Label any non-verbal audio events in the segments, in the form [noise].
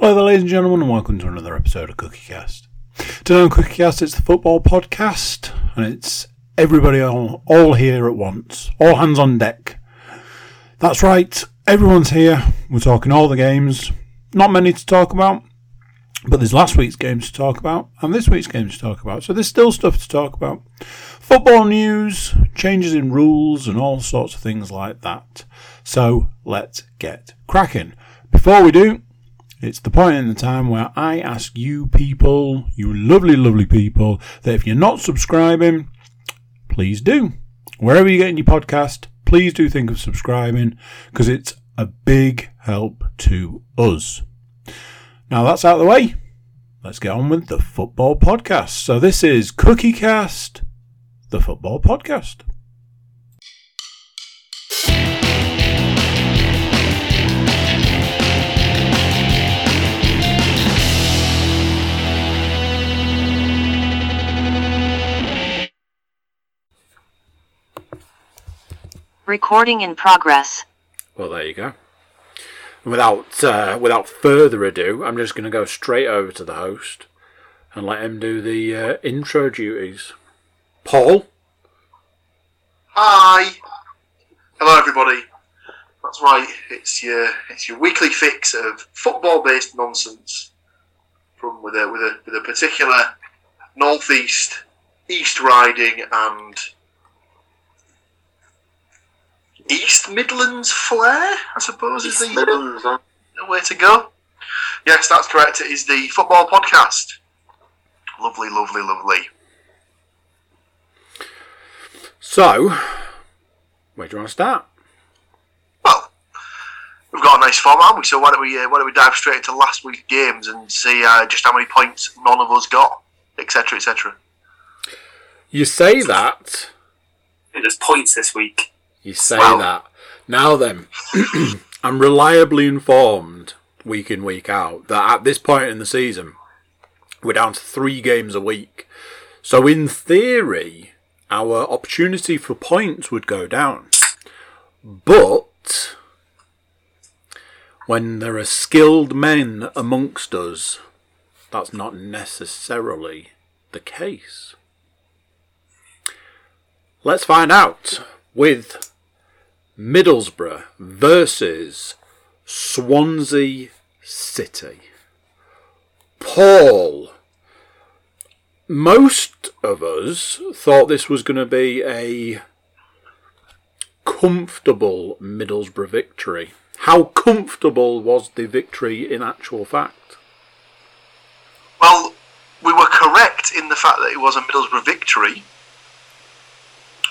Hello there, ladies and gentlemen, and welcome to another episode of CookieCast. Today on CookieCast, it's the football podcast, and it's everybody all, all here at once, all hands on deck. That's right, everyone's here. We're talking all the games. Not many to talk about, but there's last week's games to talk about, and this week's games to talk about. So there's still stuff to talk about. Football news, changes in rules, and all sorts of things like that. So let's get cracking. Before we do, it's the point in the time where I ask you people, you lovely, lovely people, that if you're not subscribing, please do. Wherever you're getting your podcast, please do think of subscribing because it's a big help to us. Now that's out of the way. Let's get on with the football podcast. So this is CookieCast, the football podcast. Recording in progress. Well, there you go. Without uh, without further ado, I'm just going to go straight over to the host and let him do the uh, intro duties. Paul. Hi. Hello, everybody. That's right. It's your it's your weekly fix of football-based nonsense from with a with a with a particular northeast, east riding, and East Midlands flair. I suppose is the Midlands, huh? way to go. Yes, that's correct. It is the football podcast. Lovely, lovely, lovely. So, where do you want to start? Well, we've got a nice form, haven't we? So why don't we uh, why don't we dive straight into last week's games and see uh, just how many points none of us got, etc., etc. You say that. There's points this week. You say Wow. that. Now then, [clears throat] I'm reliably informed week in, week out that at this point in the season, we're down to three games a week. So, in theory, our opportunity for points would go down. But when there are skilled men amongst us, that's not necessarily the case. Let's find out with Middlesbrough versus Swansea City. Paul, most of us thought this was going to be a comfortable Middlesbrough victory. How comfortable was the victory in actual fact? Well, we were correct in the fact that it was a Middlesbrough victory.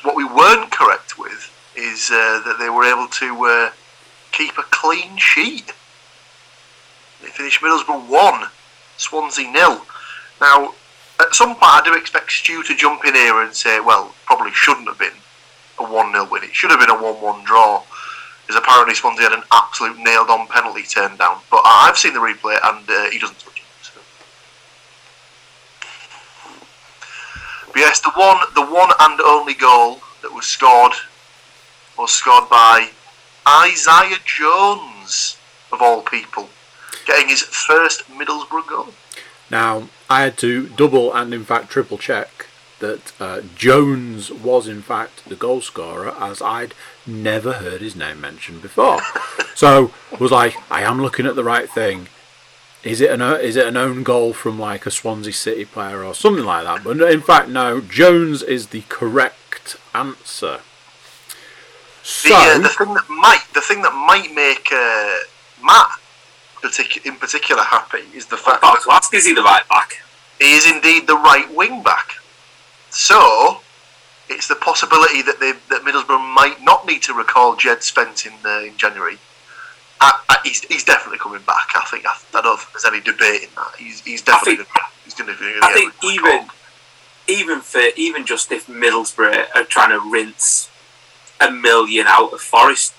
What we weren't correct with is uh, that they were able to uh, keep a clean sheet. They finished Middlesbrough one, Swansea nil. Now, at some point, I do expect Stu to jump in here and say, "Well, probably shouldn't have been a one 0 win. It should have been a one-one draw." Because apparently Swansea had an absolute nailed-on penalty turned down. But I've seen the replay, and uh, he doesn't touch it. So. But yes, the one, the one and only goal that was scored was scored by Isaiah Jones, of all people, getting his first Middlesbrough goal. Now, I had to double and in fact triple check that uh, Jones was in fact the goal scorer, as I'd never heard his name mentioned before. [laughs] so was like, I am looking at the right thing. Is it an is it an own goal from like a Swansea City player or something like that? But in fact, no. Jones is the correct answer. So The, uh, the thing that might the thing that might make uh, Matt partic- in particular happy is the fact Back that is he the right back? he is indeed the right wing back. So it's the possibility that they, that Middlesbrough might not need to recall Jed Spence in uh, in January. I, I, he's, he's definitely coming back. I think I, I don't think there's any debate in that. He's, he's definitely think- gonna, he's going to be. I think even even for even just if Middlesbrough are trying to rinse a million out of Forest,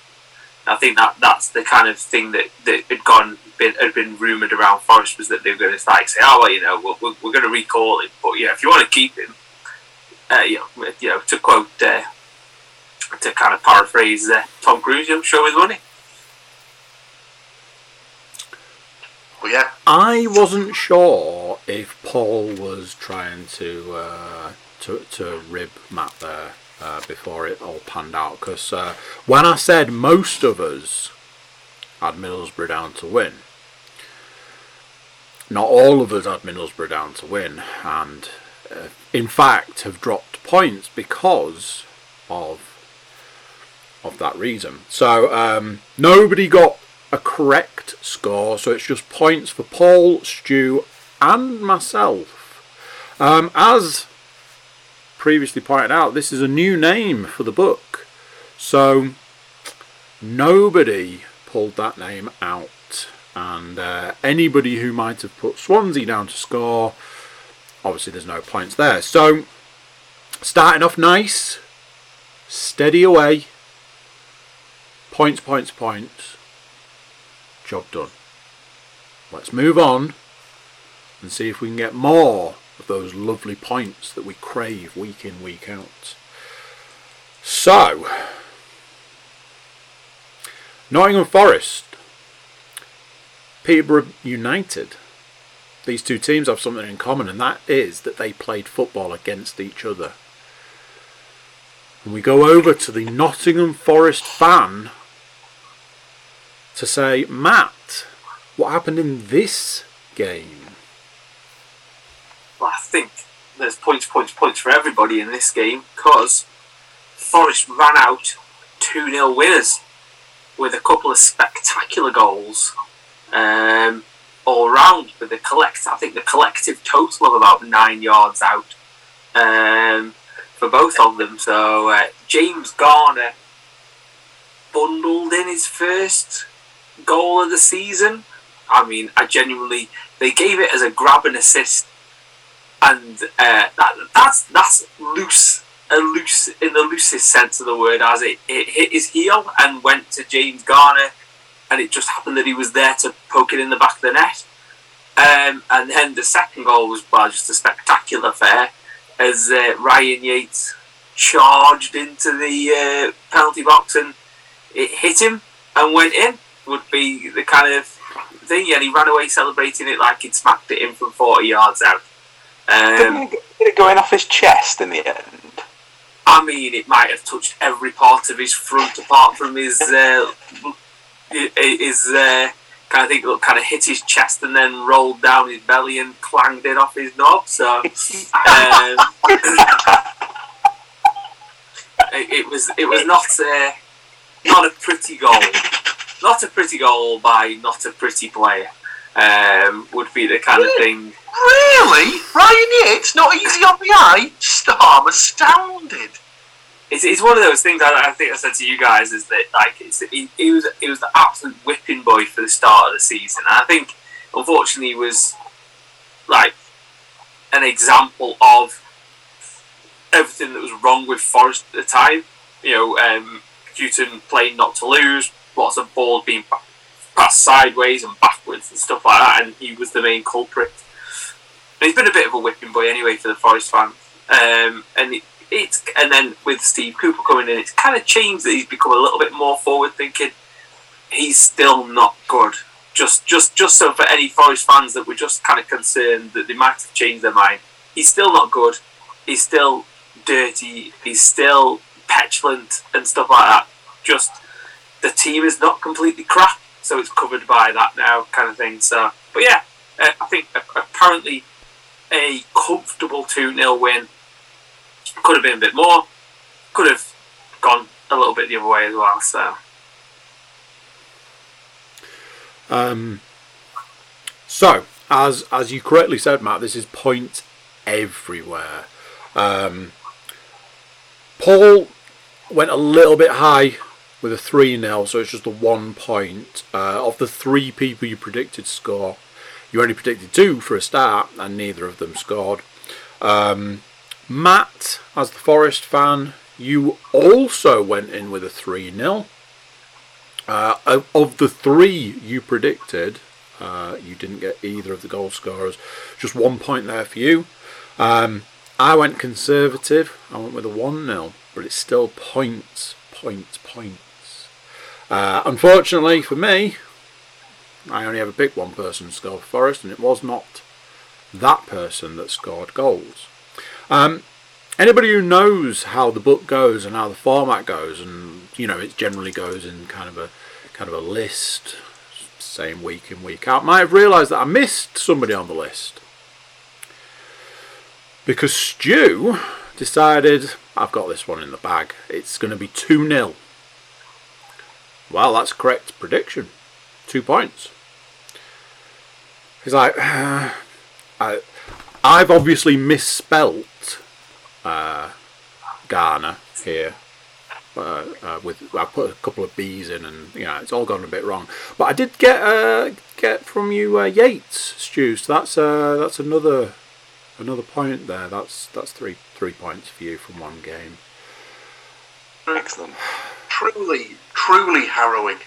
I think that that's the kind of thing that, that had gone been, had been rumoured around Forest was that they were going to start to say, oh well, you know, we're, we're, we're going to recall him, but yeah, if you want to keep him, uh, you know, you know, to quote uh, to kind of paraphrase uh, Tom Cruise, you know, show his money. But yeah, I wasn't sure if Paul was trying to uh, to to rib Matt there uh, before it all panned out because uh, when I said most of us had Middlesbrough down to win, not all of us had Middlesbrough down to win, and uh, in fact have dropped points because of of that reason. So um, nobody got a correct score, so it's just points for Paul, Stu, and myself. Um, as previously pointed out, this is a new name for the book, so nobody pulled that name out, and uh, anybody who might have put Swansea down to score, obviously there's no points there. So starting off nice, steady away, points, points, points job done. Let's move on and see if we can get more those lovely points that we crave week in, week out. So, Nottingham Forest, Peterborough United. These two teams have something in common, and that is that they played football against each other. And we go over to the Nottingham Forest fan to say, Matt, what happened in this game? Well, I think there's points, points, points for everybody in this game because Forest ran out 2 0 winners with a couple of spectacular goals um, all round. With the collect, I think the collective total of about nine yards out um, for both of them. So uh, James Garner bundled in his first goal of the season. I mean, I genuinely they gave it as a grab and assist, and uh, that, that's that's loose, a loose in the loosest sense of the word, as it, it hit his heel and went to James Garner, and it just happened that he was there to poke it in the back of the net. Um, and then the second goal was well, just a spectacular affair as uh, Ryan Yates charged into the uh, penalty box and it hit him and went in would be the kind of thing. And he ran away celebrating it like he'd smacked it in from 40 yards out. Um, Did it go in off his chest in the end? I mean, it might have touched every part of his front apart from his uh, his uh, kind of thing. It kind of hit his chest and then rolled down his belly and clanged it off his knob. So um, it, it was it was not a not a pretty goal. Not a pretty goal by not a pretty player. Um, would be the kind of thing. really, Ryan Yates, not easy on the eye. I'm astounded. it's, it's one of those things I, I think I said to you guys is that like it's he, he was he was the absolute whipping boy for the start of the season. And I think unfortunately he was like an example of everything that was wrong with Forest at the time. You know, um, Hughton playing not to lose, lots of balls being sideways and backwards and stuff like that, and he was the main culprit. And he's been a bit of a whipping boy anyway for the Forest fans. Um, and it, it's and then with Steve Cooper coming in, it's kind of changed that he's become a little bit more forward thinking. He's still not good. Just, just, just so for any Forest fans that were just kind of concerned that they might have changed their mind, he's still not good. He's still dirty. He's still petulant and stuff like that. Just the team is not completely crap, so it's covered by that now, kind of thing. So, but yeah, uh, I think apparently a comfortable 2 0 win could have been a bit more, could have gone a little bit the other way as well. So, Um, so, as as you correctly said, Matt, this is point everywhere. Um, Paul went a little bit high with a 3 0, so it's just a one point. Uh, of the three people you predicted score, you only predicted two for a start, and neither of them scored. Um, Matt, as the Forest fan, you also went in with a 3 0. Uh, of- of the three you predicted, uh, you didn't get either of the goal scorers. Just one point there for you. Um, I went conservative. I went with a 1 0, but it's still points, points, points. Uh, unfortunately for me, I only ever picked one person to score for Forest, and it was not that person that scored goals. Um, anybody who knows how the book goes and how the format goes, and you know it generally goes in kind of a kind of a list, same week in week out, might have realised that I missed somebody on the list because Stu decided I've got this one in the bag. It's going to be two 0 Well, that's correct prediction. Two points. He's like, uh, [sighs] I, I've obviously misspelt uh, Garner here. Uh, uh, with I put a couple of B's in, and you know it's all gone a bit wrong. But I did get uh, get from you uh, Yates, Stu. So that's that's another another point there. That's that's three three points for you from one game. Excellent. Truly, truly harrowing.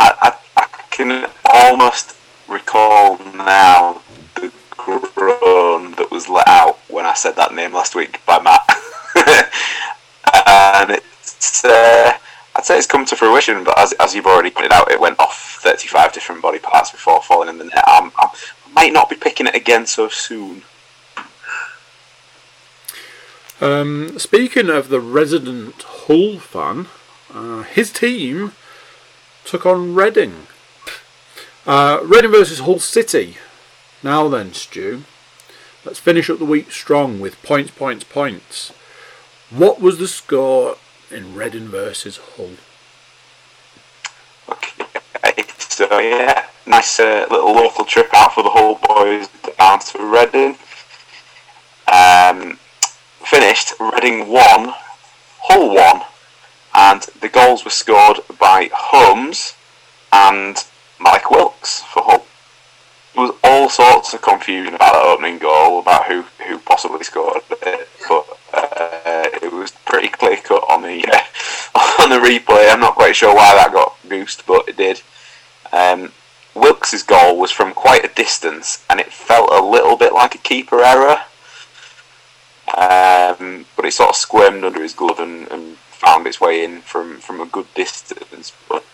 I, I, I can almost recall now the groan that was let out when I said that name last week by Matt. [laughs] and it's, uh, I'd say it's come to fruition, but as, as you've already pointed out, it went off 35 different body parts before falling in the net. I'm, I'm, I might not be picking it again so soon. Um, speaking of the resident Hull fan, uh, his team took on Reading. Uh, Reading versus Hull City. Now then, Stu, let's finish up the week strong with points, points, points. What was the score in Reading versus Hull? Okay, so yeah, nice uh, little local trip out for the Hull boys down to Reading. Um, finished Reading 1, Hull 1, and the goals were scored by Holmes and Mallik Wilkes for Hull. There was all sorts of confusion about that opening goal, about who, who possibly scored it, but uh, it was pretty clear cut on the uh, [laughs] on the replay. I'm not quite sure why that got goosed, but it did. Um, Wilkes' goal was from quite a distance, and it felt a little bit like a keeper error. Um, but it sort of squirmed under his glove and, and, found its way in from, from a good distance. But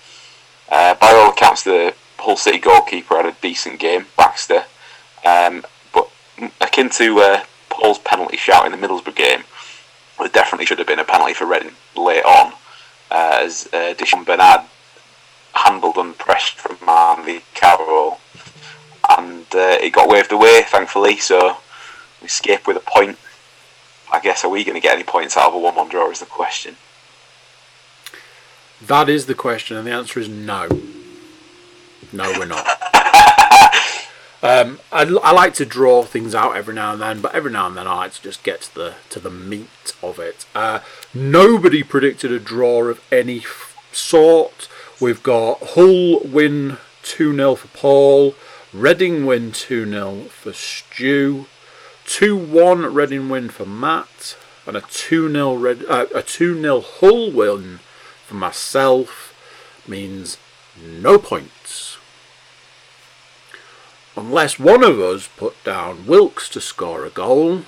uh, by all accounts, the Hull City goalkeeper had a decent game, Baxter. Um, but akin to uh, Paul's penalty shout in the Middlesbrough game, it definitely should have been a penalty for Reading late on, uh, as uh, Di'Shon Bernard handled and pressed from Andy Carroll. And uh, it got waved away, thankfully, so we escape with a point. I guess, are we going to get any points out of a 1 1 draw? Is the question. That is the question, and the answer is no. No, we're not. [laughs] um, I, I like to draw things out every now and then, but every now and then I like to just get to the to the meat of it. Uh, nobody predicted a draw of any f- sort. We've got Hull win 2 0 for Paul, Reading win 2 0 for Stu. 2 1 Reading win for Matt, and a 2 0 Red, uh, a 2 0 Hull win for myself means no points. Unless one of us put down Wilkes to score a goal.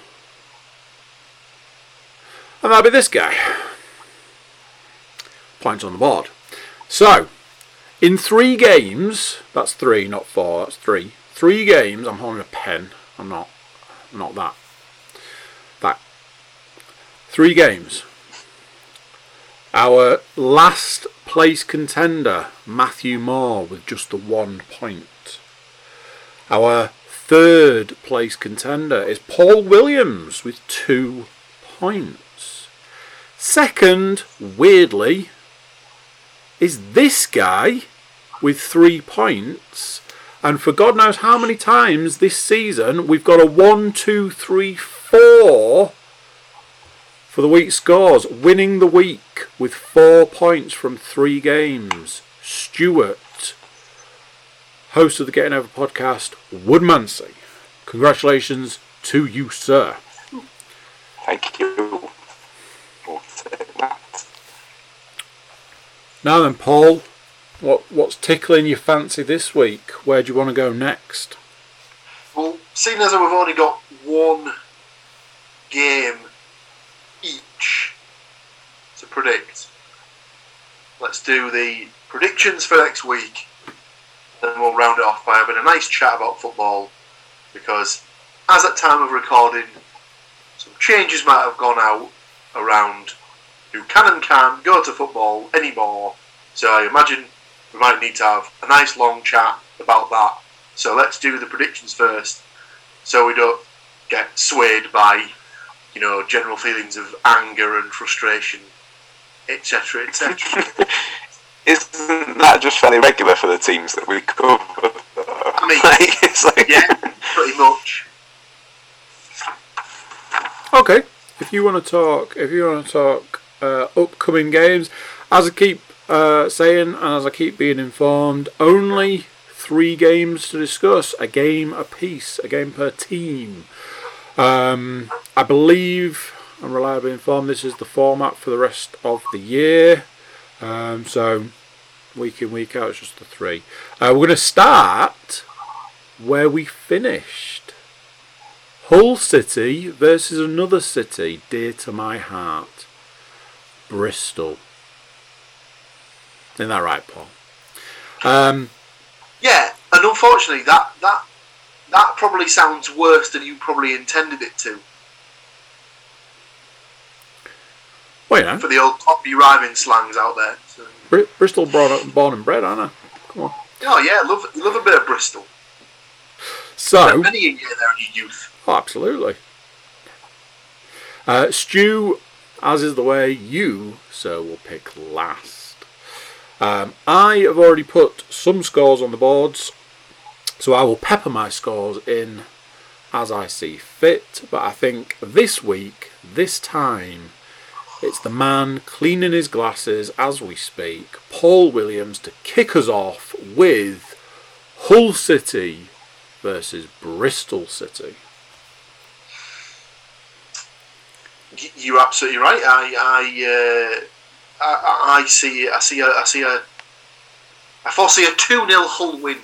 And that'll be this guy. Points on the board. So, in three games, that's three, not four, that's three. Three games, I'm holding a pen. I'm not not that. That. Three games. Our last place contender, Matthew Moore, with just the one point. Our third place contender is Paul Williams with two points. Second, weirdly, is this guy with three points and for God knows how many times this season, we've got a one, two, three, four for the week scores, winning the week with four points from three games. Stuart, host of the Getting Over podcast, Woodmansey. Congratulations to you, sir. Thank you. Now then, Paul, what what's tickling your fancy this week? Where do you want to go next? Well, seeing as we've only got one game each to predict, let's do the predictions for next week. then we'll round it off by having a nice chat about football because, as at time of recording, some changes might have gone out around who can and can't go to football anymore. So I imagine we might need to have a nice long chat about that. So let's do the predictions first, so we don't get swayed by, you know, general feelings of anger and frustration, etc., etc. [laughs] Isn't that just fairly regular for the teams that we cover? I mean, [laughs] Like, it's like, yeah, pretty much. Okay, if you want to talk, if you want to talk uh, upcoming games, as I keep uh, saying and as I keep being informed, only three games to discuss, a game apiece, a game per team. Um, I believe I'm reliably informed this is the format for the rest of the year. Um, so week in week out, it's just the three. Uh, we're going to start where we finished. Hull City versus another city dear to my heart. Bristol. Isn't that right, Paul? Um, Yeah, and unfortunately, that that that probably sounds worse than you probably intended it to. well, you know, For the old poppy rhyming slangs out there. So, Br- Bristol born, born and bred, aren't I? Come on. oh yeah, love love a bit of Bristol. So, Many a year there in your youth. oh, absolutely. Uh, Stu, as is the way, you, sir, will pick last. Um, I have already put some scores on the boards, so I will pepper my scores in as I see fit. But I think this week, this time, it's the man cleaning his glasses as we speak, Paul Williams, to kick us off with Hull City versus Bristol City. You're absolutely right. I I, uh, I I see I see a I see a I foresee a two 0 Hull win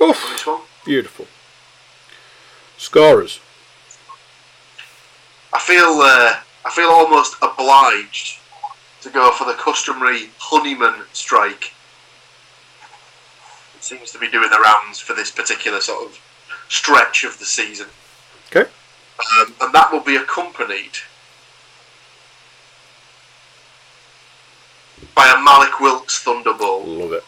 on this one. beautiful. Scorers. I feel uh, I feel almost obliged to go for the customary Honeyman strike. It seems to be doing the rounds for this particular sort of stretch of the season, Okay. um, and that will be accompanied by a Mallik Wilkes thunderbolt. Love it.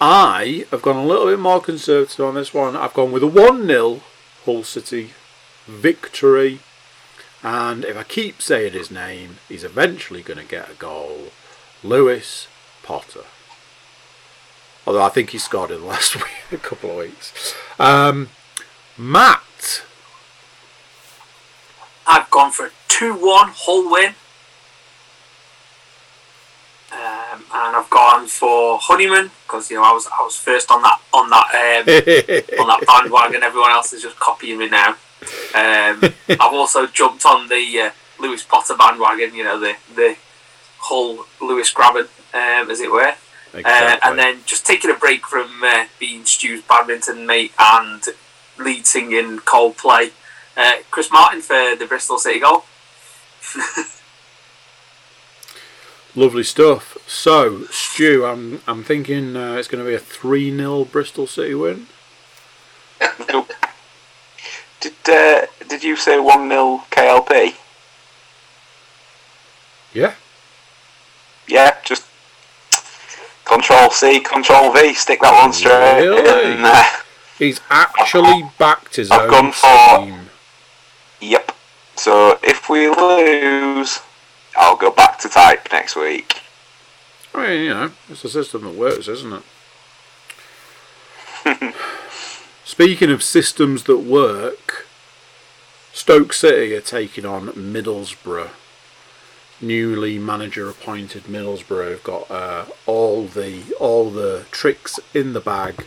I have gone a little bit more conservative on this one. I've gone with a 1 0 Hull City victory. And if I keep saying his name, he's eventually going to get a goal. Lewis Potter. Although I think he scored in the last [laughs] week, a couple of weeks. Um, Matt. I've gone for a 2 1 Hull win. Um, and I've gone for Honeyman because you know I was I was first on that on that um, [laughs] on that bandwagon. Everyone else is just copying me now. Um, [laughs] I've also jumped on the uh, Lewis Potter bandwagon. You know the the Hull Lewis grabbing, um, as it were. Uh, and then just taking a break from uh, being Stu's badminton mate and lead singing Coldplay. Uh, Chris Martin for the Bristol City goal. Lovely stuff. So, Stu, I'm I'm thinking uh, it's going to be a 3 0 Bristol City win. Nope. Did uh, did you say one 0 KLP? Yeah. Yeah, just Control C, Control V, stick that one straight. Really? in there. He's actually backed his I've own gone for- team. Yep. So if we lose, I'll go back to type next week. I mean, you know, it's a system that works, isn't it? [laughs] Speaking of systems that work, Stoke City are taking on Middlesbrough. Newly manager appointed Middlesbrough have got uh, all the all the tricks in the bag,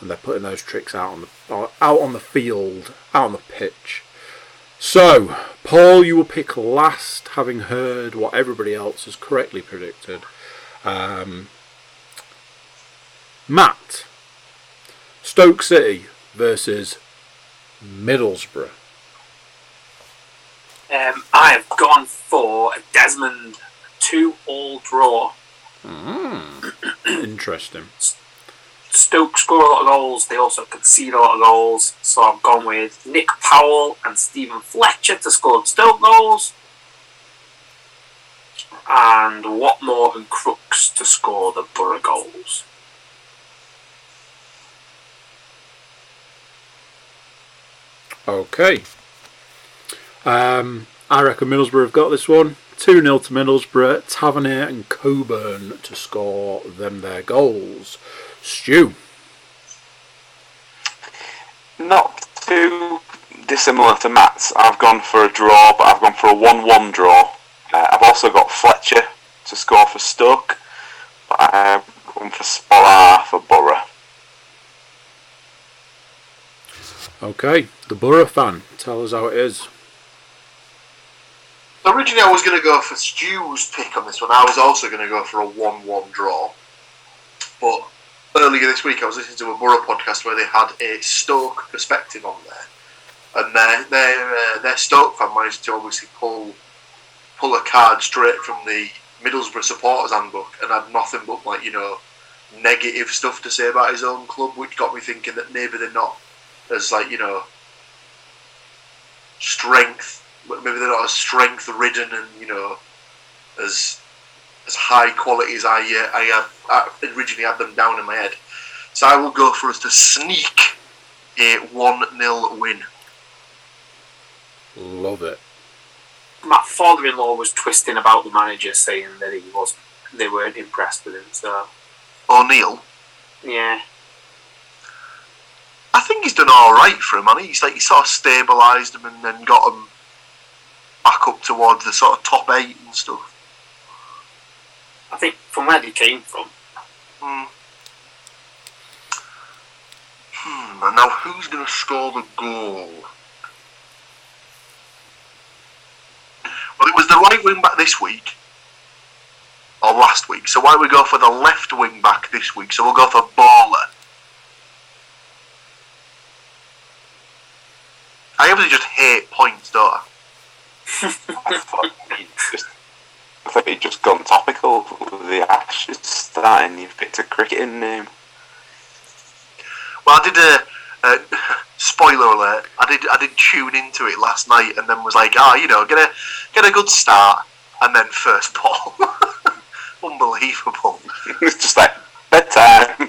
and they're putting those tricks out on the out on the field, out on the pitch. So, Paul, you will pick last, having heard what everybody else has correctly predicted. Um, Matt, Stoke City versus Middlesbrough. Um, I have gone for a Desmond two all draw. [coughs] Interesting. Stoke score a lot of goals. They also concede a lot of goals. So I've gone with Nick Powell and Steven Fletcher to score Stoke goals. And Watmore and Crooks to score the Borough goals. Okay. Um, I reckon Middlesbrough have got this one. 2 0 to Middlesbrough. Tavernier and Coburn to score them their goals. Stu. Not too dissimilar to Matt's. I've gone for a draw, but I've gone for a 1 1 draw. Uh, I've also got Fletcher to score for Stoke, but I've gone for Sporar for Borough. Okay. The Borough fan. Tell us how it is. Originally, I was going to go for Stu's pick on this one. I was also going to go for a 1 1 draw. But earlier this week, I was listening to a Borough podcast where they had a Stoke perspective on there. And their, their, uh, their Stoke fan managed to obviously pull, pull a card straight from the Middlesbrough supporters handbook and had nothing but, like, you know, negative stuff to say about his own club, which got me thinking that maybe they're not as, like, you know, strength maybe they're not as strength ridden and you know as as high quality as I uh, I, had, I originally had them down in my head. So I will go for us to sneak a one 0 win. Love it. My father-in-law was twisting about the manager, saying that he was they weren't impressed with him. So O'Neill, yeah, I think he's done all right for him. Man. He's like he sort of stabilised them and then got them back up towards the sort of top eight and stuff. I think from where they came from, Hmm. Hmm. And now who's going to score the goal? Well, it was the right wing back this week, or last week. So why don't we go for the left wing back this week? So we'll go for Bola. I obviously just hate points, don't I? [laughs] I thought he'd just, I thought he'd just gone topical with the Ashes starting. You've picked a cricketing name. Well, I did a, a [laughs] spoiler alert. I did I did tune into it last night and then was like, ah, you know, get a get a good start and then first [laughs] ball. Unbelievable. [laughs] it's just like bedtime.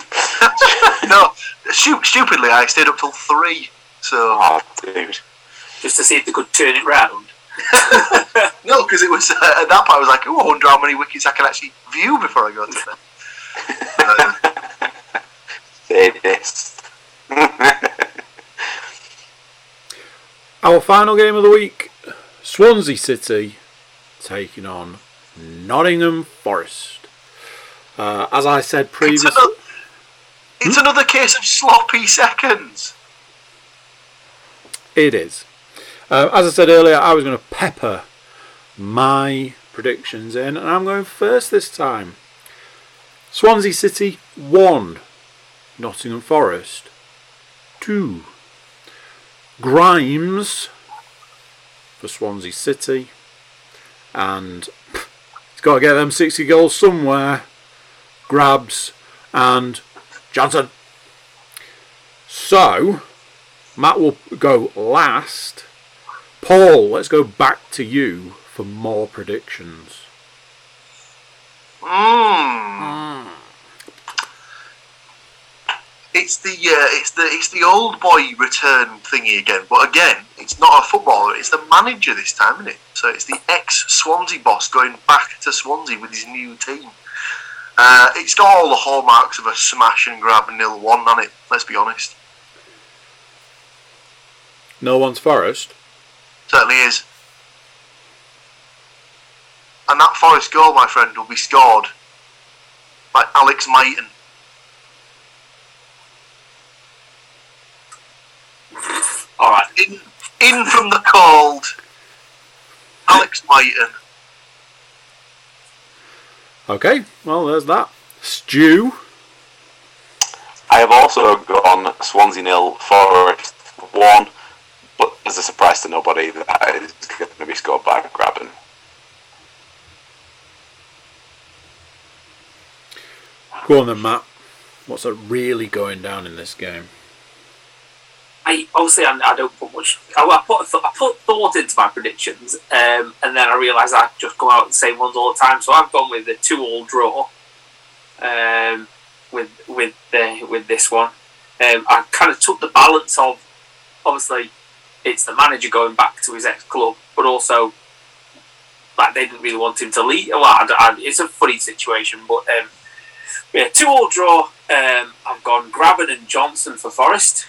no, stu- stupidly, I stayed up till three. So oh, dude. just to see if they could turn it round. [laughs] no, because it was uh, at that point I was like, oh, I wonder how many wikis I can actually view before I go to bed. [laughs] Say. [laughs] Our final game of the week Swansea City taking on Nottingham Forest. Uh, as I said it's, previously. another, it's another case of sloppy seconds. It is. Uh, as I said earlier, I was going to pepper my predictions in, and I'm going first this time. Swansea City 1, Nottingham Forest 2. Grimes for Swansea City, and he's got to get them 60 goals somewhere. Grabs and Johnson. So, Matt will go last. Paul, let's go back to you for more predictions. Mm. It's the uh, it's the it's the old boy return thingy again, but again, it's not a footballer. It's the manager this time, isn't it? So it's the ex Swansea boss going back to Swansea with his new team. Uh, it's got all the hallmarks of a smash and grab nil one on it. Let's be honest. No one's Forest. Certainly is. And that Forest goal, my friend, will be scored by Alex Mighten. All right, In, in from the cold, Alex Mighten. Okay, well, there's that. Stu. I have also gone Swansea nil, Forest one, but as a surprise to nobody, that is going to be scored by Grabban. Go on then, Matt. What's uh, really going down in this game? I obviously I, I don't put much. I, I put th- I put thought into my predictions, um, and then I realised I just go out the same ones all the time. So I've gone with the two-all draw. Um, with with the with this one, um, I kind of took the balance of obviously it's the manager going back to his ex club, but also like they didn't really want him to leave. Well, I, I, it's a funny situation, but um, yeah, two-all draw. Um, I've gone Grabban and Johnson for Forest.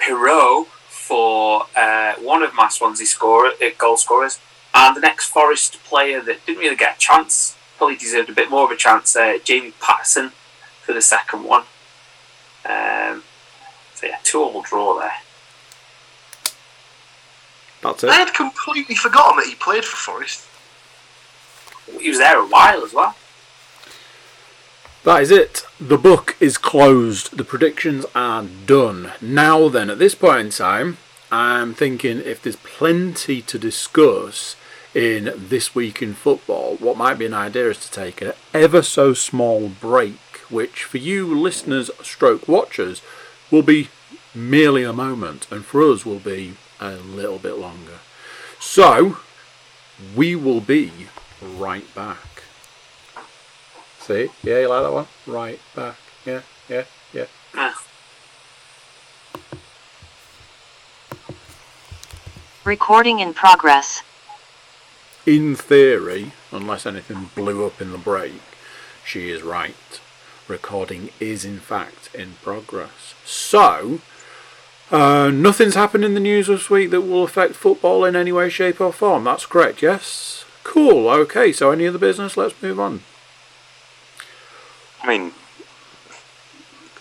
Piroe for uh, one of my Swansea scorer, uh, goal scorers, and the next Forest player that didn't really get a chance, probably deserved a bit more of a chance, uh, Jamie Paterson for the second one. Um, so yeah, two all draw there. That's it. I had completely forgotten that he played for Forest. He was there a while as well. That is it. The book is closed. The predictions are done. Now then, at this point in time, I'm thinking if there's plenty to discuss in this week in football, what might be an idea is to take an ever so small break, which for you listeners, stroke watchers, will be merely a moment, and for us will be a little bit longer. So, we will be right back. See? Yeah, you like that one? Right back. Yeah, yeah, yeah. Recording in progress. In theory, unless anything blew up in the break, she is right. Recording is in fact in progress. So, uh, nothing's happened in the news this week that will affect football in any way, shape, or form. That's correct, yes? Cool, okay, so any other business? Let's move on. I mean,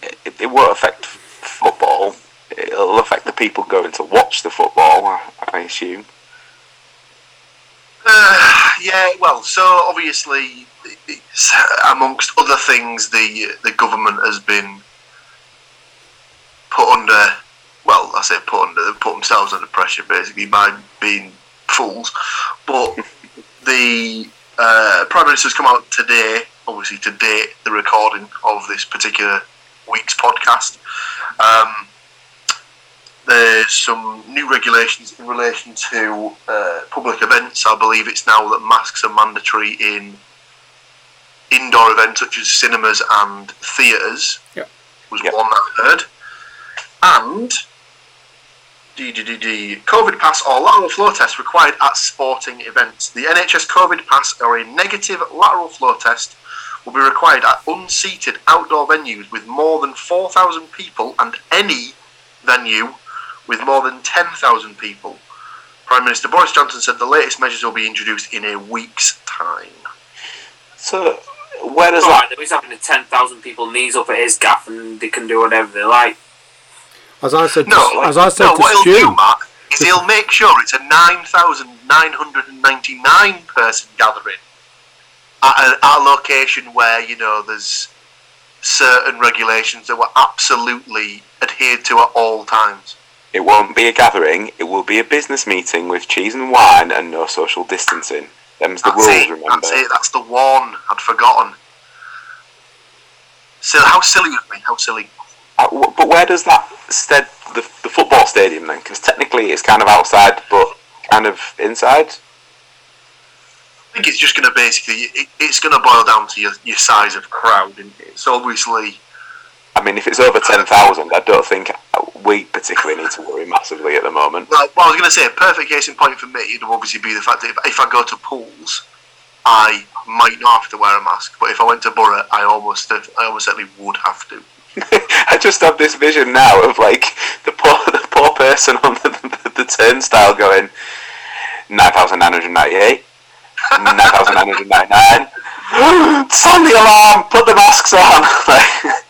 it, it won't affect football. It'll affect the people going to watch the football, I, I assume. Uh, yeah, well, so obviously, it's, amongst other things, the the government has been put under. Well, I say put under. They put themselves under pressure basically by being fools. But [laughs] the uh, prime minister's come out today, obviously to date the recording of this particular week's podcast. Um, there's some new regulations in relation to uh, public events. I believe it's now that masks are mandatory in indoor events such as cinemas and theatres. Yep. Was Yep. one that I heard. And DDDD COVID pass or lateral flow test required at sporting events. The NHS COVID pass or a negative lateral flow test will be required at unseated outdoor venues with more than 4,000 people and any venue with more than 10,000 people. Prime Minister Boris Johnson said the latest measures will be introduced in a week's time. So, where does oh, that? right, he's having the 10,000 people knees up at his gaff and they can do whatever they like. As I said, No, to, as I said no, to what he'll do, Matt, is he'll make sure it's a 9,999 person gathering at a, at a location where, you know, there's certain regulations that were absolutely adhered to at all times. It won't be a gathering. It will be a business meeting with cheese and wine and no social distancing. Them's the That's rules. it. Remember? That's it. That's the one. I'd forgotten. So how silly of me. How silly. Uh, w- but where does that stead the, the football stadium then? Because technically it's kind of outside, but kind of inside. I think it's just going to basically. It, it's going to boil down to your, your size of crowd. And it's obviously. I mean, if it's over ten thousand, I don't think we particularly need to worry massively at the moment. Like, well, I was going to say a perfect case in point for me would obviously be the fact that if, if I go to pools, I might not have to wear a mask. But if I went to Borough, I almost, I almost certainly would have to. [laughs] I just have this vision now of like the poor [laughs] the poor person on the, [laughs] the, the turnstile going nine thousand nine hundred ninety eight. 9,999. [gasps] Sound the alarm! Put the masks on!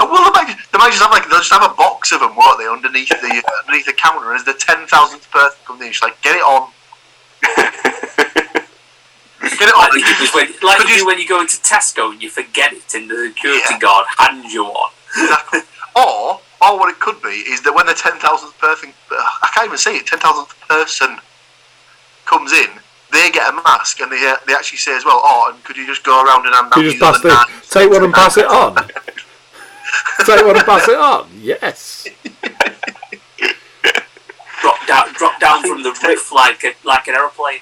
Uh, well, they might, they might just have like they'll just have a box of them, won't they, underneath the uh, underneath the counter and as the ten thousandth person comes in. Just like get it on, [laughs] get it Like on. you do, when, like you you- do when you go into Tesco and you forget it and the security Yeah. guard hands you one. Exactly. [laughs] Or, or what it could be is that when the ten thousandth person, uh, I can't even say it, ten thousandth person comes in, they get a mask and they uh, they actually say as well, oh, and could you just go around and hand out You just pass the take one and pass it [laughs] on. Take one and pass it on. Yes. Drop down, drop down from the roof like a, like an aeroplane.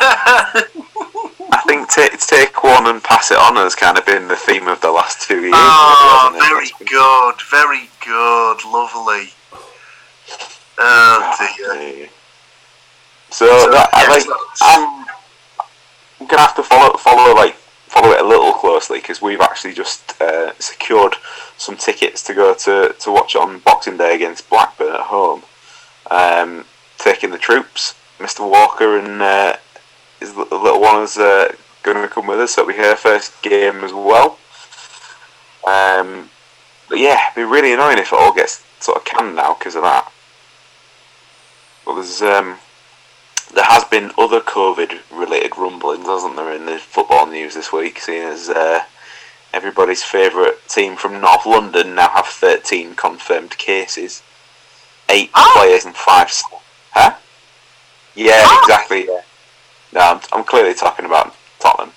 I think ta take one and pass it on has kind of been the theme of the last two years. Oh, hasn't very good, very good, lovely. Oh dear. Yeah. So, that, I, like, I'm, I'm gonna have to follow follow like follow it a little closely because we've actually just uh, secured some tickets to go to to watch on Boxing Day against Blackburn at home. Um, taking the troops, Mr. Walker and uh, his little one is uh, going to come with us, so it'll be her first game as well. Um, but yeah, it'd be really annoying if it all gets sort of canned now because of that. But there's um, there has been other COVID related rumblings, hasn't there, in the football news this week, seeing as uh, everybody's favourite team from North London now have 13 confirmed cases. Eight Oh. players and five. s- Huh? Yeah, Oh. exactly. Yeah. No, I'm, I'm clearly talking about Tottenham.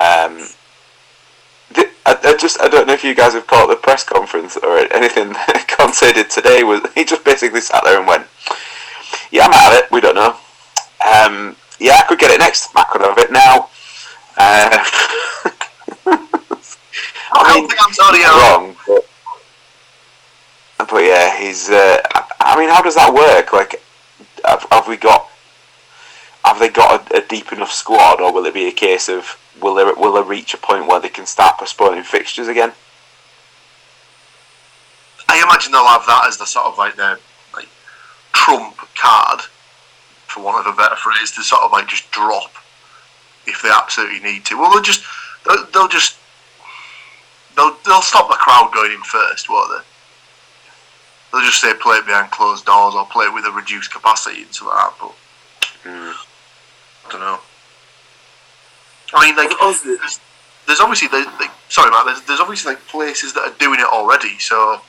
Um, I, I just I don't know if you guys have caught the press conference or anything [laughs] that Conte did today. Was he just basically sat there and went, "Yeah, I'm out of it. We don't know. Um, yeah, I could get it next. I could have it now." Uh, [laughs] I don't think I'm sorry. he's wrong, but, but yeah, he's. Uh, I- I mean, how does that work? Like, have, have we got? Have they got a, a deep enough squad, or will it be a case of will they will they reach a point where they can start postponing fixtures again? I imagine they'll have that as the sort of like their like trump card, for want of a better phrase, to sort of like just drop if they absolutely need to. Well, they'll just they'll, they'll just they'll they'll stop the crowd going in first, won't they? They'll just say play it behind closed doors or play it with a reduced capacity and stuff like that. But Mm. I don't know. I mean, like there's, there's obviously there's, like sorry, Matt. There's, there's obviously like places that are doing it already. So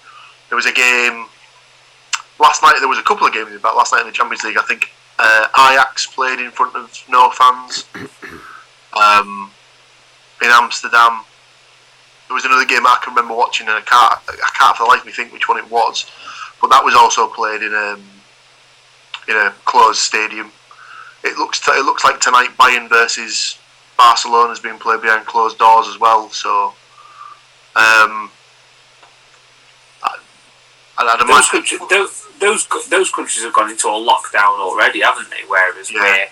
there was a game last night. There was a couple of games in fact last night in the Champions League. I think uh, Ajax played in front of no fans. [coughs] Um, in Amsterdam, there was another game I can remember watching, and I can't I can't for the life of me think which one it was. But that was also played in a in a closed stadium. It looks it looks like tonight Bayern versus Barcelona is being played behind closed doors as well. So, um, those, countries, those, those those countries have gone into a lockdown already, haven't they? Whereas Yeah. we're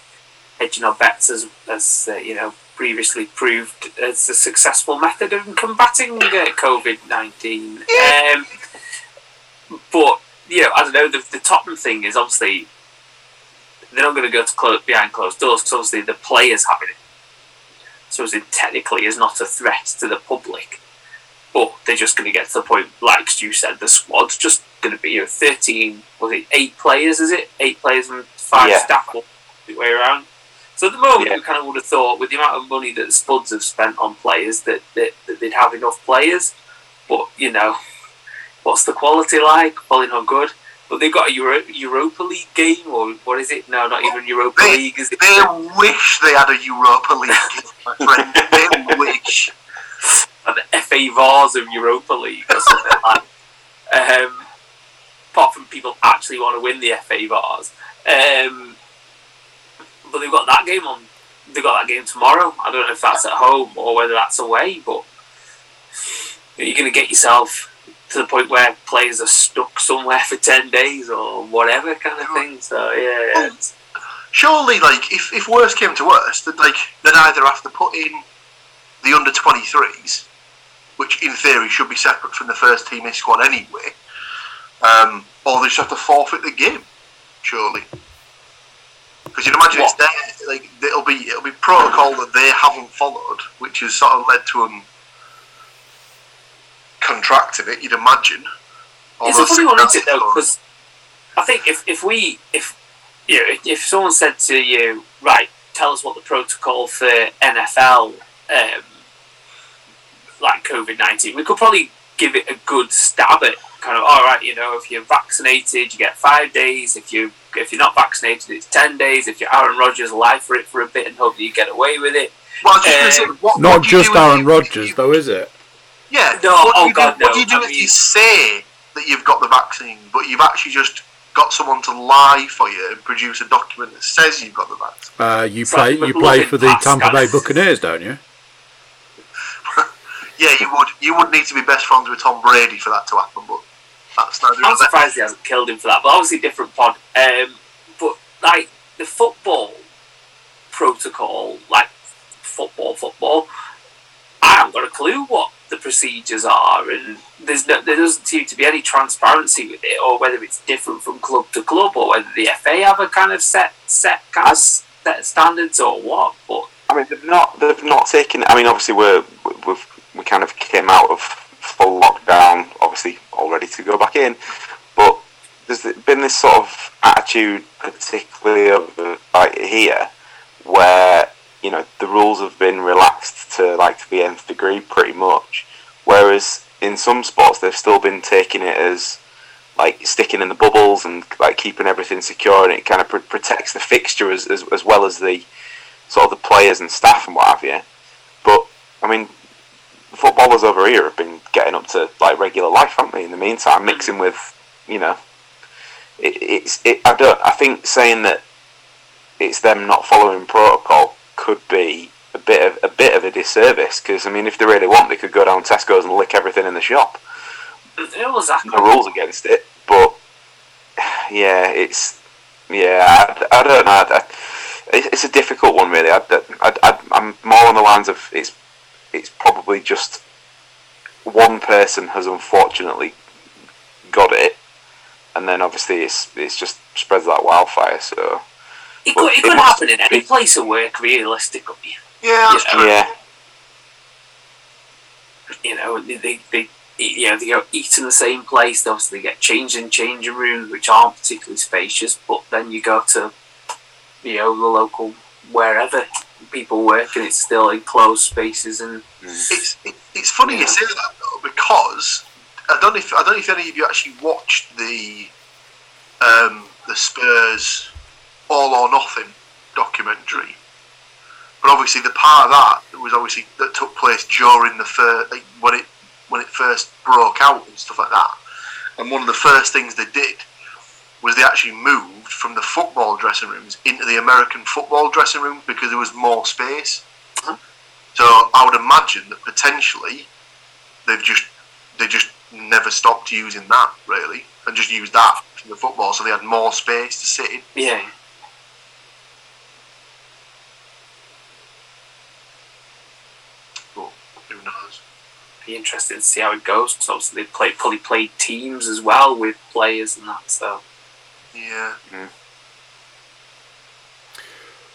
hedging our bets as, as uh, you know previously proved as a successful method of combating uh, COVID nineteen. Um, but you know, I don't know. The, the Tottenham thing is obviously they're not going to go to close, behind closed doors because obviously the players having it. So it technically is not a threat to the public but they're just going to get to the point, like you said, the squad's just going to be you know, 13, was it eight players, is it? Eight players and five Yeah. staff, or the way around. So at the moment, Yeah. we kind of would have thought, with the amount of money that the Spuds have spent on players, that, that, that they'd have enough players. But, you know, what's the quality like? Probably not good. But they've got a Euro- Europa League game, or what is it? No, not even Europa They- League, is it? they wish they had a Europa League, my friend. They [laughs] wish. The FA Vase of Europa League or something [laughs] like. Um, apart from people actually want to win the FA Vase, um, but they've got that game on. They've got that game tomorrow. I don't know if that's at home or whether that's away, but you're going to get yourself to the point where players are stuck somewhere for ten days or whatever kind of thing. So yeah, it's- Surely, like if, if worse came to worse, that like they'd either have to put in the under twenty threes, which in theory should be separate from the first team squad anyway, um, or they just have to forfeit the game. Surely, because you'd imagine it's What? their like it'll be it'll be protocol that they haven't followed, which has sort of led to them contracting it. You'd imagine. It's a funny one, isn't it, though? Because I think if, if we if you know, if, if someone said to you, right, tell us what the protocol for NFL, um, like COVID nineteen, we could probably give it a good stab at kind of all right. You know, if you're vaccinated, you get five days. If you if you're not vaccinated, it's ten days. If you're Aaron Rodgers, lie for it for a bit and hope that you get away with it. Well, I just gonna say, Um, what- Not what just Aaron you- Rodgers, you- though, is it? Yeah. No, what do oh you God, do, What do you do I if you say that you've got the vaccine, but you've actually just got someone to lie for you and produce a document that says you've got the vaccine? Uh, you It's play like you play for the Tampa Bay. Buccaneers, don't you? Yeah, you would. You would need to be best friends with Tom Brady for that to happen, but that's neither I'm surprised he hasn't killed him for that, but obviously different pod. Um, but like the football protocol, like football, football, I haven't got a clue what the procedures are, and there's no, there doesn't seem to be any transparency with it, or whether it's different from club to club, or whether the FA have a kind of set set kind of set standards or what. But I mean, they've not they've not taken. I mean, obviously we're we've we kind of came out of full lockdown, obviously all ready to go back in, but there's been this sort of attitude, particularly like here, where you know the rules have been relaxed to like to the nth degree, pretty much. Whereas in some sports, they've still been taking it as like sticking in the bubbles and like keeping everything secure, and it kind of pr- protects the fixture as, as as well as the sort of the players and staff and what have you. But I mean, footballers over here have been getting up to like regular life, haven't they? In the meantime, mixing with, you know, it, it's it. I don't. I think saying that it's them not following protocol could be a bit of a bit of a disservice because I mean, if they really want, they could go down Tesco's and lick everything in the shop. it was that. No rules against it, but [sighs] yeah, it's yeah. I, I don't know. I, it's a difficult one, really. I, I, I, I'm more on the lines of it's it's probably just one person has unfortunately got it, and then obviously it's it's just spreads like wildfire. So It could, it it could must happen in be- any place of work, realistically. Yeah, that's Yeah. yeah, you know, they, they, they you know, they go eat in the same place. They obviously get changed in changing rooms, which aren't particularly spacious. But then you go to, you know, the local wherever people work, and it's still enclosed spaces. And It's it, it's funny you say that though because I don't know if I don't know if any of you actually watched the um, the Spurs All or Nothing documentary, but obviously the part of that was obviously that took place during the first like, when it when it first broke out and stuff like that. And one of the first things they did was they actually moved from the football dressing rooms into the American football dressing room because there was more space. Uh-huh. So I would imagine that potentially they've just they just never stopped using that really, and just used that for the football, so they had more space to sit in. yeah, But who knows? be interested to see how it goes. So obviously they play fully played teams as well with players and that. So Yeah,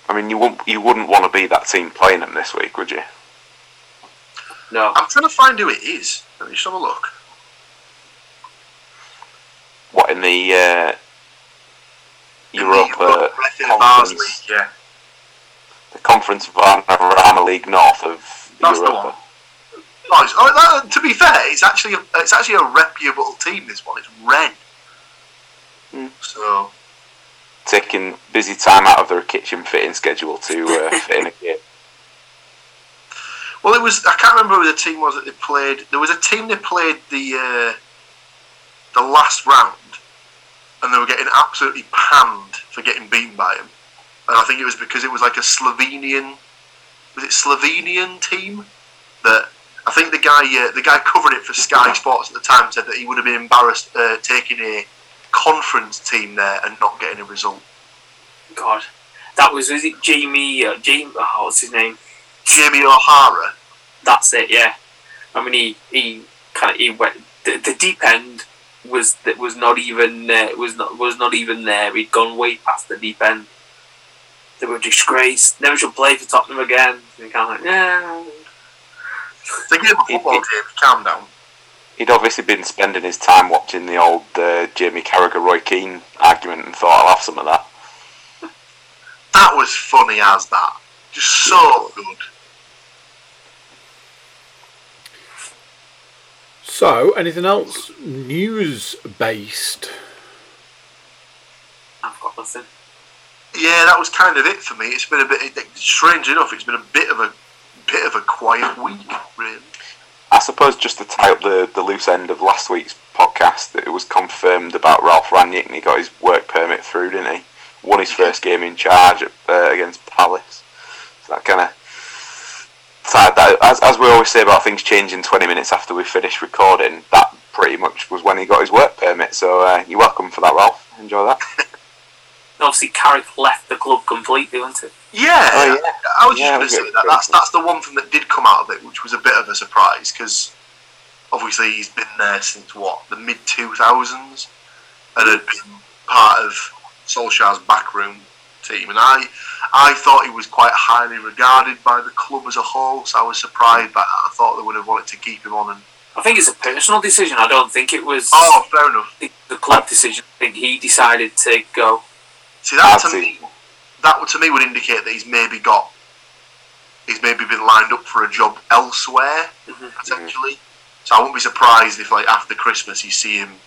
I mean, you wouldn't you wouldn't want to be that team playing them this week, would you? no, I'm trying to find who it is. Let me just have a look. What in the uh, In Europa the Bars Conference, League, yeah, the Conference Varna League North of That's the Europa? one. Nice. Oh, that, to be fair, it's actually a, it's actually a reputable team. This one, it's Rennes. So Taking busy time out of their kitchen fitting schedule to uh, [laughs] fit in a kit. Well, it was. I can't remember who the team was that they played. There was a team they played the uh, the last round, and they were getting absolutely panned for getting beaten by him. And I think it was because it was like a Slovenian, was it Slovenian team that I think the guy uh, the guy covering it for Sky Sports at the time said that he would have been embarrassed uh, taking a conference team there and not getting a result. God, that was was it Jamie? Uh, Jamie, oh, what's his name? Jamie O'Hara. That's it. Yeah, I mean he he kind of he went the, the deep end was that was not even uh, was not was not even there. He'd gone way past the deep end. They were disgraced. Never should play for Tottenham again. And kind of like, yeah. It's a game of football, it- Calm down. He'd obviously been spending his time watching the old uh, Jamie Carragher Roy Keane argument and thought I'll have some of that. That was funny as that. Just so good. So, anything else news based? I've got nothing. Yeah, that was kind of it for me. It's been a bit. It, strange enough, it's been a bit of a bit of a quiet week, really. I suppose just to tie up the, the loose end of last week's podcast, that it was confirmed about Ralf Rangnick and he got his work permit through, didn't he? Won his first game in charge at, uh, against Palace. So that kind of. As, as we always say about things changing 20 minutes after we finish recording, that pretty much was when he got his work permit. So uh, you're welcome for that, Ralf. Enjoy that. [laughs] Obviously, Carrick left the club completely, wasn't it? Yeah, Oh, yeah. I was just Yeah, going to say that. That's that's the one thing that did come out of it, which was a bit of a surprise because obviously he's been there since what the mid two thousands and had been part of Solskjaer's backroom team, and I I thought he was quite highly regarded by the club as a whole, so I was surprised by that. I thought they would have wanted to keep him on, and I think it's a personal decision. I don't think it was oh, fair enough. the, the club decision. I think he decided to go. See that to me, that would- to me would indicate that he's maybe got, he's maybe been lined up for a job elsewhere Mhm. potentially. So I wouldn't be surprised if like after Christmas you see him,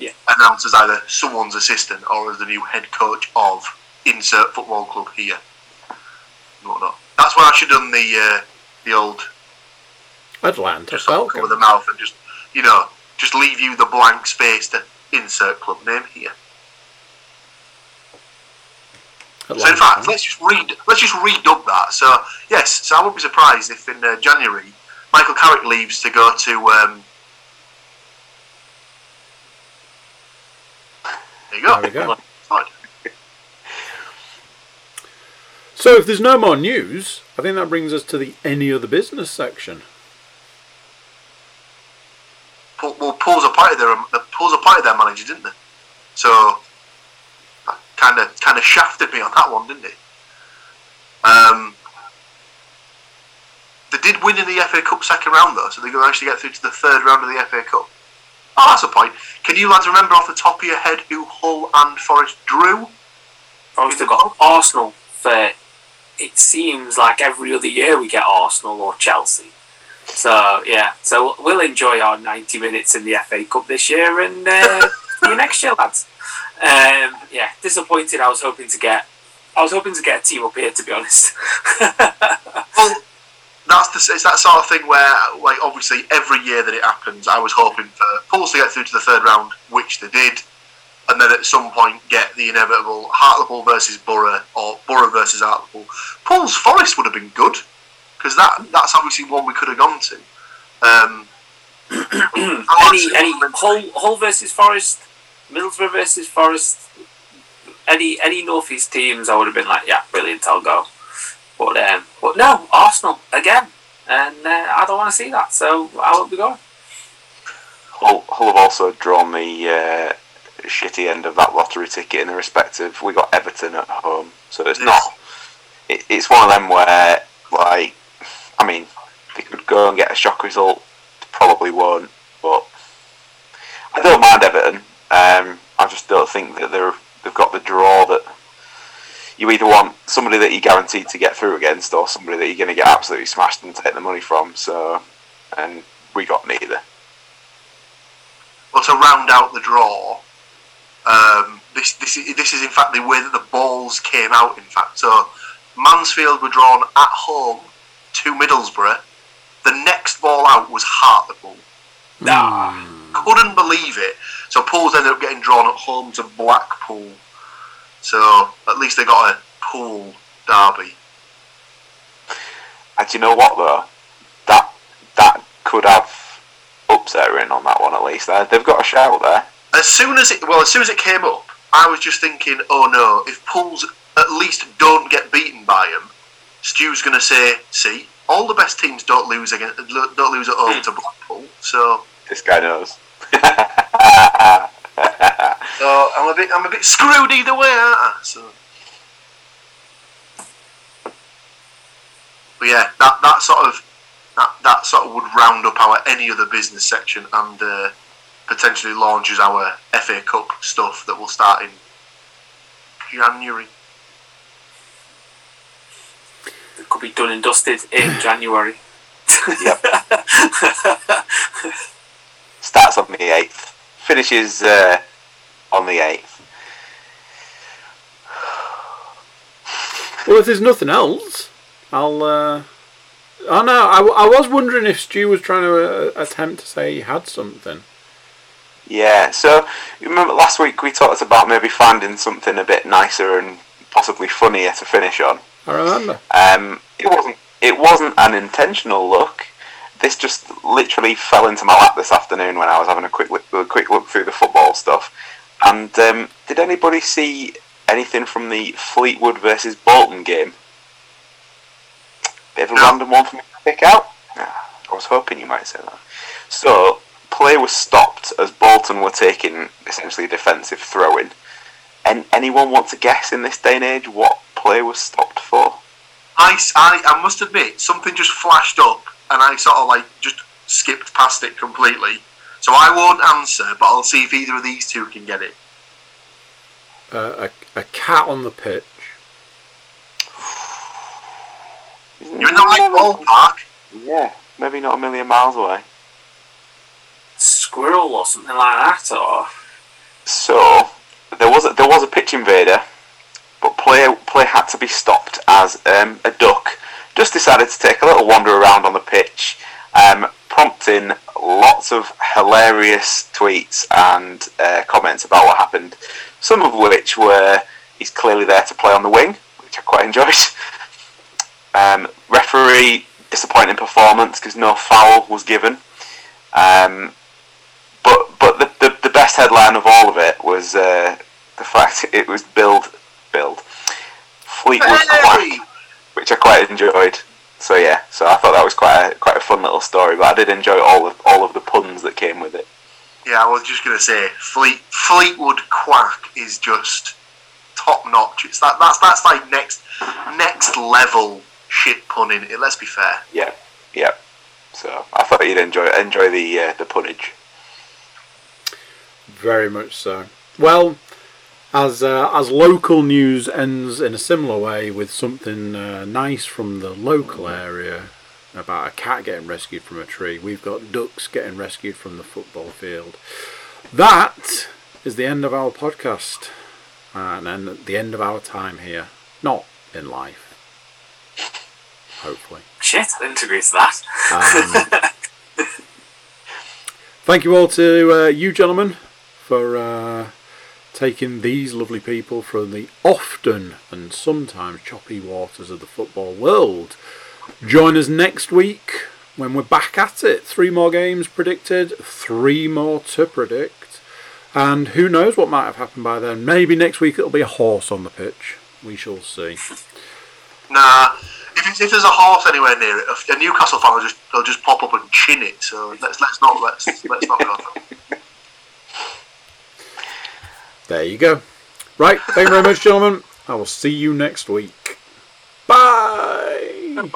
Yeah. announced as either someone's assistant or as the new head coach of insert football club here. and Whatnot. That's why I should have done the uh, the old Atlanta just cover the Falcons. mouth and just you know just leave you the blank space to insert club name here. So in fact, let's just read. Let's just redub that. So yes, so I wouldn't be surprised if in uh, January Michael Carrick leaves to go to. Um, there you go. There we go. So if there's no more news, I think that brings us to the any other business section. Well, Pools appointed their the Pools appointed their manager, didn't they? So kind of kind of shafted me on that one, didn't it? Um, they did win in the FA Cup second round though, so they're going to actually get through to the third round of the FA Cup. Oh, that's a point. Can you lads remember off the top of your head who Hull and Forest drew? Obviously, we've got Arsenal for. It seems like every other year we get Arsenal or Chelsea. So yeah, so we'll enjoy our ninety minutes in the FA Cup this year, and uh, [laughs] see you next year, lads. Um, yeah, disappointed. I was hoping to get. I was hoping to get a team up here, to be honest. [laughs] Well, that's the it's that sort of thing where, like, obviously every year that it happens, I was hoping for Pools to get through to the third round, which they did, and then at some point get the inevitable Hartlepool versus Borough or Borough versus Hartlepool. Pools Forest would have been good because that that's obviously one we could have gone to. Um, [clears throat] any any Hull, Hull versus Forest, Middlesbrough versus Forest, any any northeast teams, I would have been like, yeah, brilliant, I'll go. But um, but no, Arsenal again, and uh, I don't want to see that, so I won't be going. Hull, Hull have also drawn the uh, shitty end of that lottery ticket in the respect of we got Everton at home, so it's not. It, it's one of them where, like, I mean, they could go and get a shock result, probably won't, but I don't mind Everton. Um, I just don't think that they're they've got the draw that you either want somebody that you're guaranteed to get through against, or somebody that you're going to get absolutely smashed and take the money from. So, and we got neither. Well, to round out the draw, um, this this is, this is in fact the way that the balls came out. In fact, so Mansfield were drawn at home to Middlesbrough. The next ball out was Hartlepool. Nah. Couldn't believe it. So Pools ended up getting drawn at home to Blackpool. So at least they got a pool derby. And do you know what though? That that could have upset in on that one at least. They've got a shout there. As soon as it well, as soon as it came up, I was just thinking, oh no, if Pools at least don't get beaten by them, Stu's going to say, see, all the best teams don't lose against, don't lose at home hmm. to Blackpool. So, This guy knows. [laughs] so I'm a bit, I'm a bit screwed either way, aren't I? So, but yeah, that that sort of that that sort of would round up our any other business section and uh, potentially launches our FA Cup stuff that will start in January. It could be done and dusted in January. [laughs] Yep. [laughs] starts on the 8th, finishes uh, on the 8th. Well, if there's nothing else, I'll. Uh... Oh no, I, w- I was wondering if Stu was trying to uh, attempt to say he had something. Yeah, so remember last week we talked about maybe finding something a bit nicer and possibly funnier to finish on. I remember. Um, it wasn't it wasn't an intentional look. This just literally fell into my lap this afternoon when I was having a quick look, a quick look through the football stuff. And um, did anybody see anything from the Fleetwood versus Bolton game? Bit of a No. random one for me to pick out. I was hoping you might say that. So, play was stopped as Bolton were taking essentially a defensive throw-in. And anyone want to guess in this day and age what play was stopped for? I, I, I must admit, something just flashed up and I sort of like just skipped past it completely. So I won't answer, but I'll see if either of these two can get it. Uh, a, a cat on the pitch. You're in the right ballpark. Yeah, maybe not a million miles away. Squirrel or something like that, or So there was a, there was a pitch invader, but play play had to be stopped as um, a duck just decided to take a little wander around on the pitch, um, prompting lots of hilarious tweets and uh, comments about what happened. Some of which were he's clearly there to play on the wing, which I quite enjoyed. [laughs] Um, referee disappointing performance because no foul was given. Um, but but the, the, the best headline of all of it was uh, the fact [laughs] it was build build Fleetwood Hey! Quack, which I quite enjoyed. So yeah, so I thought that was quite a, quite a fun little story. But I did enjoy all of all of the puns that came with it. Yeah, I was just gonna say Fleet Fleetwood Quack is just top notch. It's that that's that's like next next level shit punning. It, let's be fair. Yeah, yeah. So I thought you'd enjoy enjoy the uh, the punnage. Very much so. Well, as uh, as local news ends in a similar way with something uh, nice from the local area about a cat getting rescued from a tree, we've got ducks getting rescued from the football field. That is the end of our podcast, and then the end of our time here. Not in life, hopefully. shit, I didn't agree to that. Um, [laughs] thank you all to uh, you gentlemen for uh, taking these lovely people from the often and sometimes choppy waters of the football world. Join us next week when we're back at it. Three more games predicted, three more to predict. And who knows what might have happened by then? Maybe next week it'll be a horse on the pitch. We shall see. Nah, if, if there's a horse anywhere near it, a, Newcastle fan will just they'll just pop up and chin it. So let's let's not let's let's not go. [laughs] There you go. Right, thank you very much, gentlemen. I will see you next week. Bye.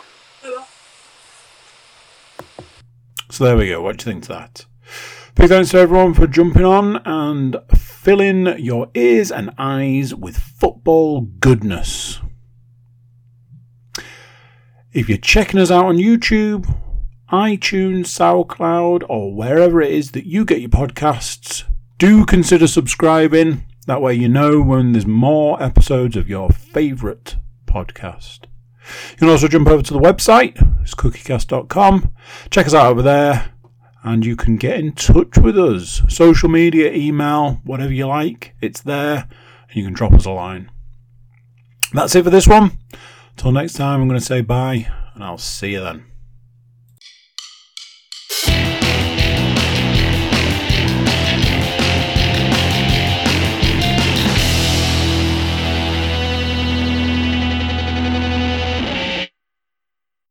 So there we go. What do you think of that? Big thanks to everyone for jumping on and filling your ears and eyes with football goodness. If you're checking us out on YouTube, iTunes, SoundCloud, or wherever it is that you get your podcasts, do consider subscribing. That way you know when there's more episodes of your favourite podcast. You can also jump over to the website, it's cookiecast.com. Check us out over there, and you can get in touch with us. Social media, email, whatever you like, it's there, and you can drop us a line. That's it for this one. Till next time, I'm going to say bye, and I'll see you then.